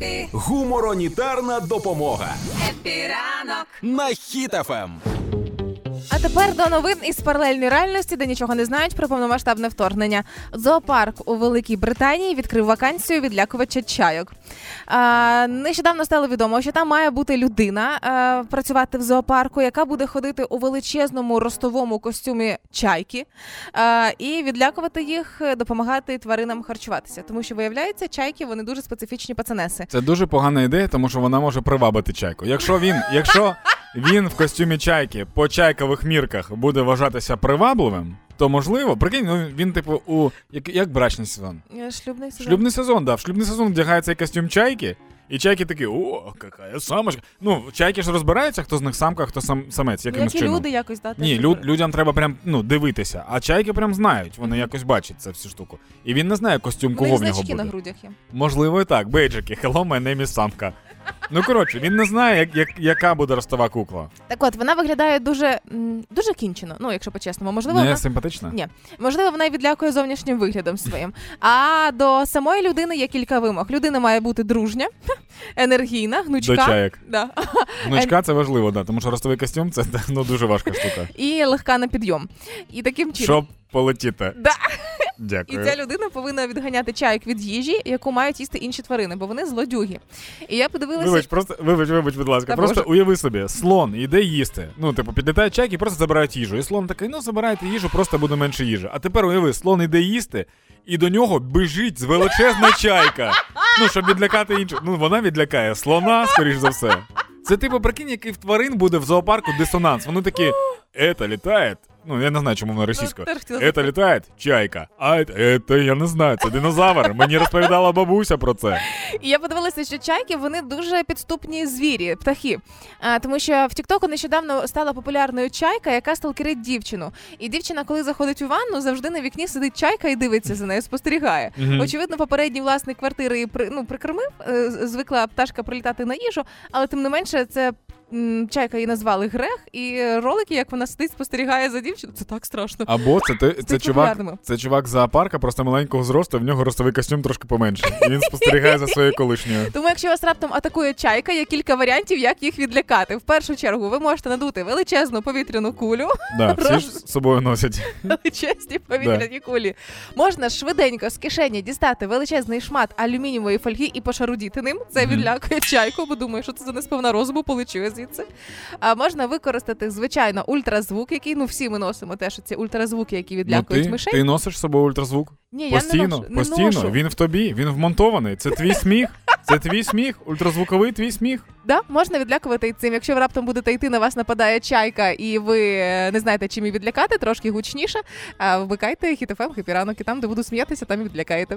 Happy, Гуморонітарна допомога Happy ранок. на FM. Тепер до новин із паралельної реальності, де нічого не знають про повномасштабне вторгнення. Зоопарк у Великій Британії відкрив вакансію відлякувача чайок. А, нещодавно стало відомо, що там має бути людина а, працювати в зоопарку, яка буде ходити у величезному ростовому костюмі чайки а, і відлякувати їх, допомагати тваринам харчуватися. Тому що виявляється, чайки вони дуже специфічні пацанеси. Це дуже погана ідея, тому що вона може привабити чайку. Якщо він, якщо він в костюмі чайки по чайкових мірках буде вважатися привабливим, то можливо, прикинь, ну він, типу, у як, як брачний сезон. Е, Шлюбний сезон. Шлюбний сезон, да. В шлюбний сезон вдягає цей костюм чайки, і чайки такі, о, яка самочка. Ну, чайки ж розбираються, хто з них самка, хто сам самець, Ну, Як і чином. люди якось да, Ні, теж люд, людям треба прям ну, дивитися, а чайки прям знають, вони якось бачать цю всю штуку. І він не знає костюм, У кого них в нього значки буде. на грудях є. Можливо, і так. Бейджики, hello, my name is самка. Ну коротше, він не знає, як, як, яка буде ростова кукла. Так от, вона виглядає дуже, м, дуже кінчено, ну, якщо по-чесному. Можливо, Не вона... симпатична? Ні, можливо, вона й відлякує зовнішнім виглядом своїм. А до самої людини є кілька вимог. Людина має бути дружня, енергійна, гнучка. До чаєк. Да. Гнучка це важливо, да, тому що ростовий костюм це ну, дуже важка штука. І легка на підйом. І таким чином. Щоб полетіти. Да. І ця людина повинна відганяти чайок від їжі, яку мають їсти інші тварини, бо вони злодюги. І я подивилася. Вибач, просто вибач, вибач, будь ласка. Та просто Боже. уяви собі, слон іде їсти. Ну, типу, підлітає чайки і просто забирають їжу. І слон такий, ну забирайте їжу, просто буде менше їжі. А тепер уяви, слон іде їсти, і до нього біжить величезна чайка. Ну, щоб відлякати іншу. Ну, вона відлякає слона, скоріш за все. Це типу, прикинь, який в тварин буде в зоопарку дисонанс. Вони такі, это літає. Ну, я не знаю, чому вона російською. теж хотіла Это літає чайка. А это, я не знаю, це динозавр. Мені розповідала бабуся про це. І я подивилася, що чайки вони дуже підступні звірі, птахи. А, тому що в Тіктоку нещодавно стала популярною чайка, яка сталкерить дівчину. І дівчина, коли заходить у ванну, завжди на вікні сидить чайка і дивиться за нею, спостерігає. Мгм. Очевидно, попередній власник квартири її при, ну, прикормив, е, з- звикла пташка прилітати на їжу, але тим не менше, це. Чайка її назвали грех, і ролики, як вона сидить, спостерігає за дівчиною. Це так страшно. Або це, ти, це, чувак, це чувак з зоопарка, просто маленького зросту, в нього ростовий костюм трошки поменше. І він спостерігає за своєю колишньою. Тому, якщо вас раптом атакує чайка, є кілька варіантів, як їх відлякати. В першу чергу ви можете надути величезну повітряну кулю, Да, всі ж з собою носять. величезні повітряні кулі. Можна швиденько з кишені дістати величезний шмат алюмінієвої фольги і пошарудіти ним. Це відлякує чайку, бо думаю, що це за несповна розуму полечує звідси. А можна використати звичайно ультразвук, який ну всі ми носимо теж ці ультразвуки, які Ну, відлякують ти, мишей. ти носиш з собою ультразвук? Ні, я не ношу. Не ношу. Він в тобі, він вмонтований. Це твій сміх. Це твій сміх, ультразвуковий твій сміх. Да, можна відлякувати і цим. Якщо ви раптом будете йти, на вас нападає чайка, і ви е, не знаєте, чим її відлякати, трошки гучніше. Вмикайте хітофем, хепі ранок, і там, де буду сміятися, там і відлякаєте.